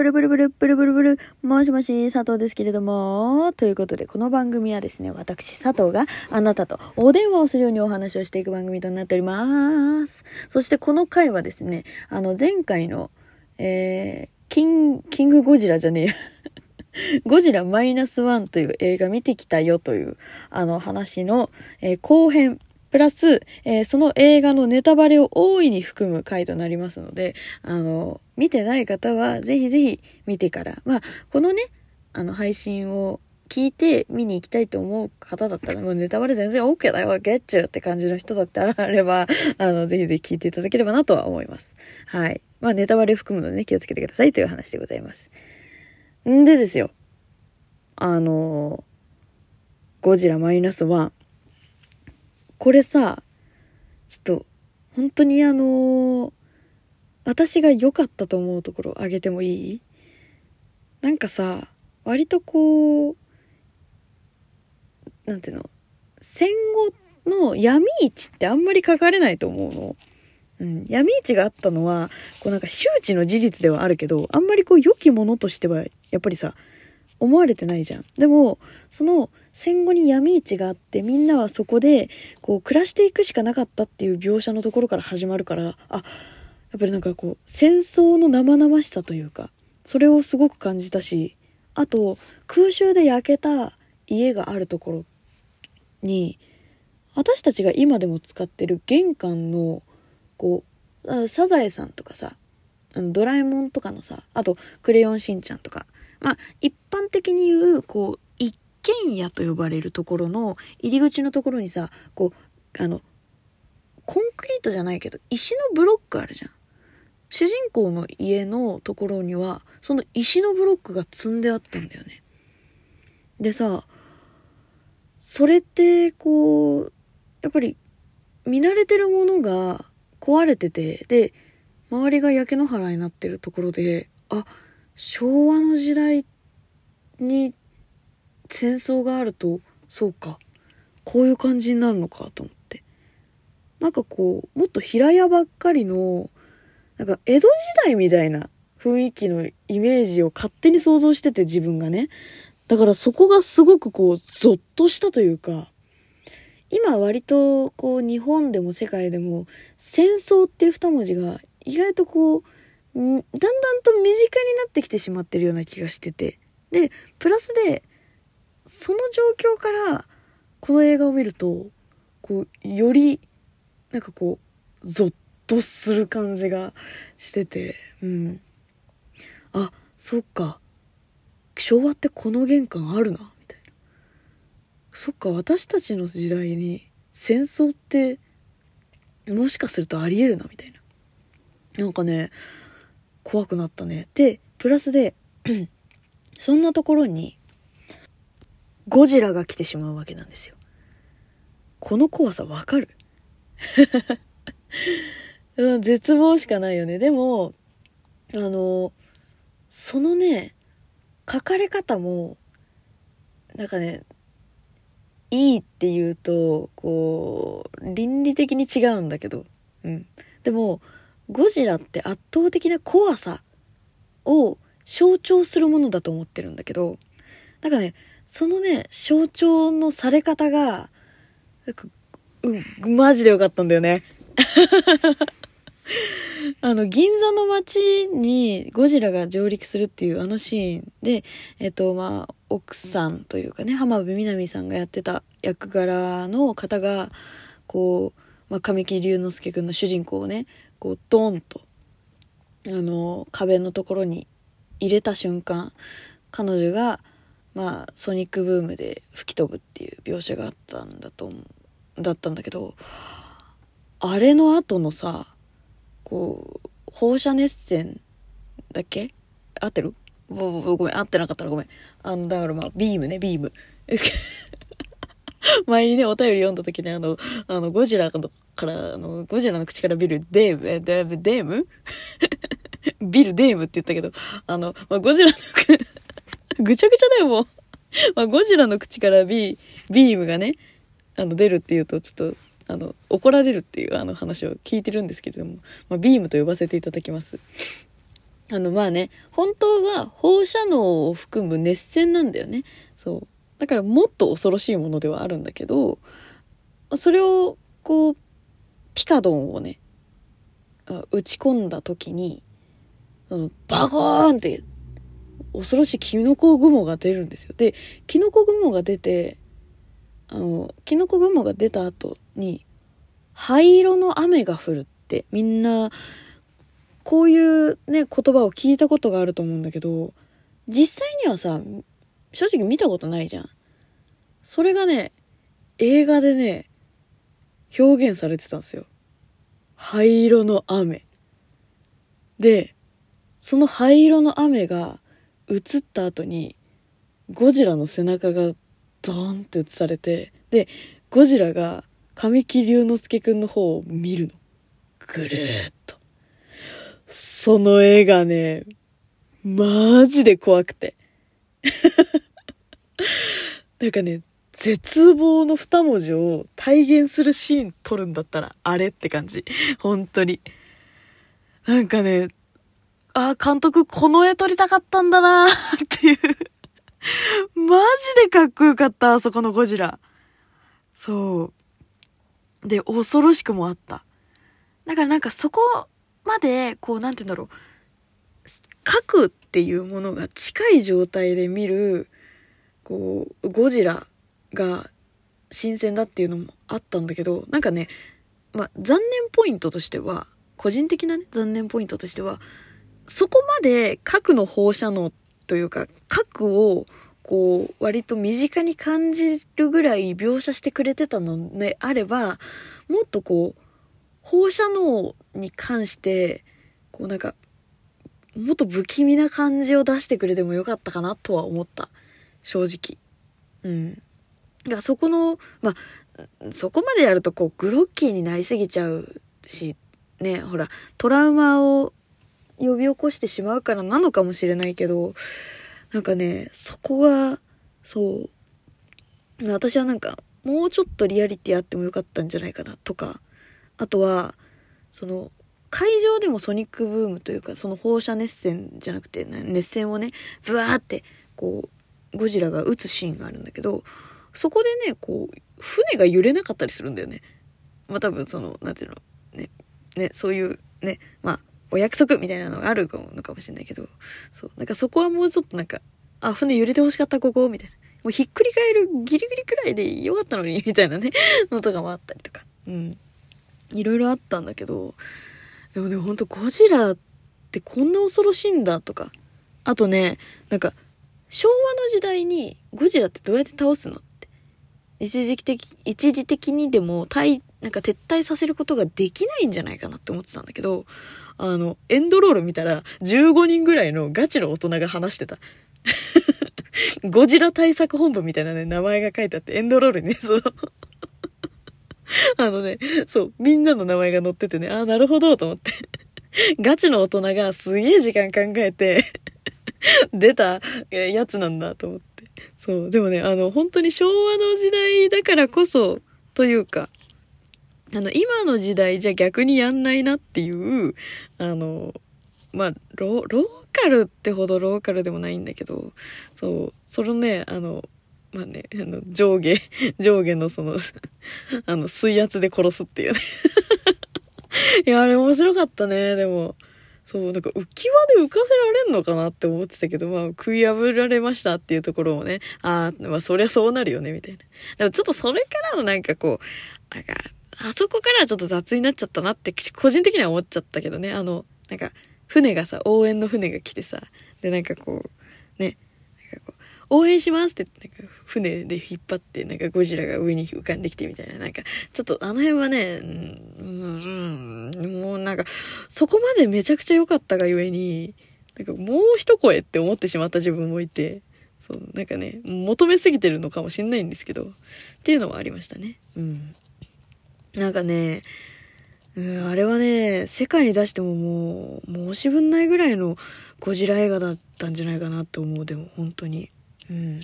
ブルブルブルブルブルブル、もしもし、佐藤ですけれども、ということで、この番組はですね、私、佐藤があなたとお電話をするようにお話をしていく番組となっております。そしてこの回はですね、あの、前回の、えー、キン、キングゴジラじゃねえや。ゴジラマイナスワンという映画見てきたよという、あの話の、えー、後編プラス、えー、その映画のネタバレを大いに含む回となりますので、あの、見てない方はぜひぜひ見てから、まあ、このね、あの、配信を聞いて見に行きたいと思う方だったら、もうネタバレ全然 OK だよ、ゲッチュって感じの人だってあれば、あの、ぜひぜひ聞いていただければなとは思います。はい。まあ、ネタバレ含むのでね、気をつけてくださいという話でございます。んでですよ。あの、ゴジラマイナスワン。これさ、ちょっと、本当にあのー、私が良かったと思うところあげてもいい？なんかさ、割とこう、なんていうの、戦後の闇市ってあんまり書かれないと思うの。うん、闇市があったのは、こうなんか周知の事実ではあるけど、あんまりこう良きものとしては、やっぱりさ、思われてないじゃん。でも、その戦後に闇市があってみんなはそこでこう暮らしていくしかなかったっていう描写のところから始まるからあやっぱりなんかこう戦争の生々しさというかそれをすごく感じたしあと空襲で焼けた家があるところに私たちが今でも使ってる玄関のこうサザエさんとかさあのドラえもんとかのさあとクレヨンしんちゃんとかまあ一般的に言うこう一軒家と呼ばれるところの入り口のところにさこうあのコンクリートじゃないけど石のブロックあるじゃん。主人公の家のところにはその石のブロックが積んであったんだよね。でさそれってこうやっぱり見慣れてるものが壊れててで周りが焼け野原になってるところであ昭和の時代に戦争があるとそうか。こういう感じになるのかと思って。なんかこうもっと平屋ばっかりのなんか江戸時代みたいな雰囲気のイメージを勝手に想像してて自分がね。だからそこがすごくこうゾッとしたというか今割とこう日本でも世界でも戦争っていう二文字が意外とこうだんだんと身近になってきてしまってるような気がしてて。でプラスでその状況からこの映画を見るとこうよりなんかこうゾッとする感じがしててうん。あそっか。昭和ってこの玄関あるなみたいな。そっか私たちの時代に戦争ってもしかするとありえるなみたいな。なんかね怖くなったねでプラスで そんなところにゴジラが来てしまうわけなんですよ。この怖さわかる？絶望しかないよね。でも、あの、そのね、書かれ方も、なんかね、いいって言うと、こう、倫理的に違うんだけど、うん。でも、ゴジラって圧倒的な怖さを象徴するものだと思ってるんだけど、なんかね、そのね、象徴のされ方が、う、マジでよかったんだよね。あの、銀座の街にゴジラが上陸するっていうあのシーンで、えっと、まあ、奥さんというかね、浜辺美波さんがやってた役柄の方が、こう、まあ、神木隆之介くんの主人公をね、こう、ドーンと、あの、壁のところに入れた瞬間、彼女が、まあソニックブームで吹き飛ぶっていう描写があったんだと思うだったんだけどあれの後のさこう放射熱線だっけ？合ってる？ごめん合ってなかったらごめん。あのだからまあビームねビーム。前にねお便り読んだ時にあのあのゴジラからあのゴジラの口からビルデームデーム？デーム？ビルデームって言ったけどあの、まあ、ゴジラの ぐちゃぐちゃだよ、もう。まあ、ゴジラの口からビビームがね、あの、出るっていうと、ちょっと、あの、怒られるっていうあの話を聞いてるんですけれども、まあ、ビームと呼ばせていただきます。あの、まあね、本当は放射能を含む熱線なんだよね。そう。だからもっと恐ろしいものではあるんだけど、それを、こう、ピカドンをね、打ち込んだ時に、そのバコーンって恐ろしいキノコ雲が出るんですよ。で、キノコ雲が出て、あの、キノコ雲が出た後に、灰色の雨が降るってみんなこういうね言葉を聞いたことがあると思うんだけど実際にはさ正直見たことないじゃん。それがね映画でね表現されてたんですよ。灰色の雨。でその灰色の雨が映った後にゴジラの背中がドーンって映されてでゴジラが神木隆之介くんの方を見るの。ぐるーっと。その絵がね、マジで怖くて。なんかね、絶望の二文字を体現するシーン撮るんだったら、あれって感じ。本当に。なんかね、ああ監督この絵撮りたかったんだな っていう。マジでかっこよかった、あそこのゴジラ。そう。で、恐ろしくもあった。だからなんかそこまで、こう、なんて言うんだろう、っていうものが近い状態で見る、こう、ゴジラが新鮮だっていうのもあったんだけど、なんかね、まあ、残念ポイントとしては、個人的なね、残念ポイントとしては、そこまで核の放射能というか、核を、こう、割と身近に感じるぐらい描写してくれてたのであれば、もっとこう、放射能に関して、こうなんか、もっと不気味な感じを出してくれてもよかったかなとは思った。正直。うん。だからそこの、まあ、そこまでやるとこうグロッキーになりすぎちゃうし、ね、ほら、トラウマを呼び起こしてしまうからなのかもしれないけど、なんかね、そこが、そう、私はなんか、もうちょっとリアリティあってもよかったんじゃないかなとか、あとは、その、会場でもソニックブームというか、その放射熱線じゃなくて、熱線をね、ブワーって、こう、ゴジラが撃つシーンがあるんだけど、そこでね、こう、船が揺れなかったりするんだよね。まあ多分その、なんていうの、ね、ね、そういう、ね、まあ、お約束みたいなのがあるのかもしれないけど、そう、なんかそこはもうちょっとなんか、あ、船揺れてほしかった、ここ、みたいな。もうひっくり返るギリギリくらいでよかったのに、みたいなね、のとかもあったりとか。うん。いろいろあったんだけど、でもね、ほんとゴジラってこんな恐ろしいんだとか。あとね、なんか、昭和の時代にゴジラってどうやって倒すのって。一時的、一時的にでも対、なんか撤退させることができないんじゃないかなって思ってたんだけど、あの、エンドロール見たら15人ぐらいのガチの大人が話してた。ゴジラ対策本部みたいなね、名前が書いてあって、エンドロールにね、そう。あのね、そう、みんなの名前が載っててね、ああ、なるほど、と思って。ガチの大人がすげえ時間考えて 出たやつなんだと思って。そう。でもね、あの、本当に昭和の時代だからこそ、というか、あの、今の時代じゃ逆にやんないなっていう、あの、まあ、ローカルってほどローカルでもないんだけど、そう、そのね、あの、まあね、あの、上下、上下のその あの、水圧で殺すっていうね。いや、あれ面白かったね、でも。そう、なんか浮き輪で浮かせられんのかなって思ってたけど、まあ、食い破られましたっていうところもね、ああ、まあ、そりゃそうなるよね、みたいな。でもちょっとそれからのなんかこう、なんか、あそこからはちょっと雑になっちゃったなって、個人的には思っちゃったけどね、あの、なんか、船がさ、応援の船が来てさ、で、なんかこう、ね、応援しますって、なんか船で引っ張って、なんかゴジラが上に浮かんできてみたいな、なんか、ちょっとあの辺はね、うん、うん、もうなんか、そこまでめちゃくちゃ良かったがゆえに、なんかもう一声って思ってしまった自分もいて、そう、なんかね、求めすぎてるのかもしんないんですけど、っていうのはありましたね。うん。なんかね、うん、あれはね、世界に出してももう、申し分ないぐらいのゴジラ映画だったんじゃないかなって思う、でも、本当に。うん。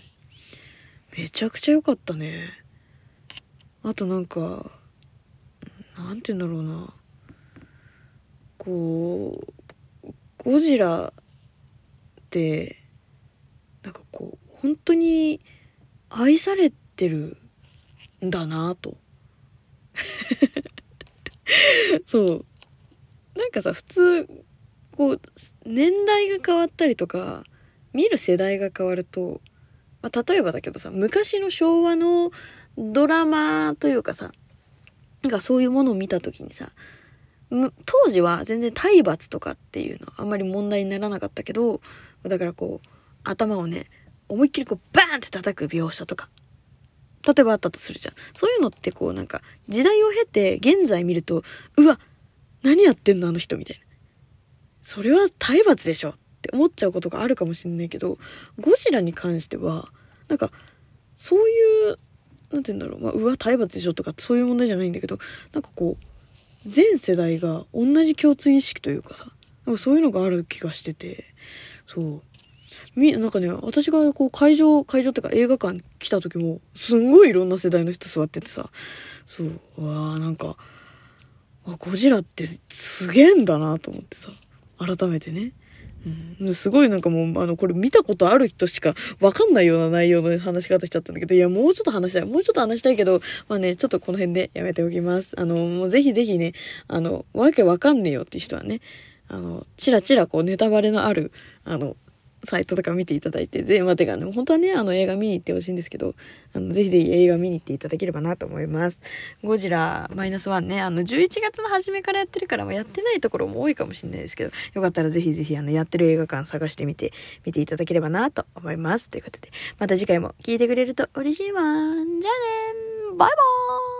めちゃくちゃ良かったね。あとなんか、なんて言うんだろうな。こう、ゴジラって、なんかこう、本当に愛されてるんだなと。そう。なんかさ、普通、こう、年代が変わったりとか、見る世代が変わると、まあ、例えばだけどさ、昔の昭和のドラマというかさ、なんかそういうものを見た時にさ、当時は全然体罰とかっていうのはあんまり問題にならなかったけど、だからこう、頭をね、思いっきりこうバーンって叩く描写とか、例えばあったとするじゃん。そういうのってこうなんか、時代を経て現在見ると、うわ、何やってんのあの人みたいな。それは体罰でしょって思っちゃうことがあるかもしんないけど、ゴジラに関しては、なんか、そういう、なんて言うんだろう、まあ、うわ、体罰でしょとかそういう問題じゃないんだけど、なんかこう、全世代が同じ共通意識というかさ、なんかそういうのがある気がしてて、そう。み、なんかね、私がこう会場、会場っていうか映画館来た時も、すんごいいろんな世代の人座っててさ、そう、わーなんか、ゴジラってすげえんだなと思ってさ、改めてね。うん、すごいなんかもう、あの、これ見たことある人しかわかんないような内容の話し方しちゃったんだけど、いや、もうちょっと話したい。もうちょっと話したいけど、まあね、ちょっとこの辺でやめておきます。あの、もうぜひぜひね、あの、わけわかんねえよっていう人はね、あの、ちらちらこうネタバレのある、あの、サイトとか見ていただいて、ぜまあ、てかね、本当はね、あの映画見に行ってほしいんですけど、あの、ぜひぜひ映画見に行っていただければなと思います。ゴジラマイナスワンね、あの、11月の初めからやってるから、まあ、やってないところも多いかもしれないですけど、よかったらぜひぜひ、あの、やってる映画館探してみて、見ていただければなと思います。ということで、また次回も聞いてくれると嬉しいわ。じゃあねバイバーイ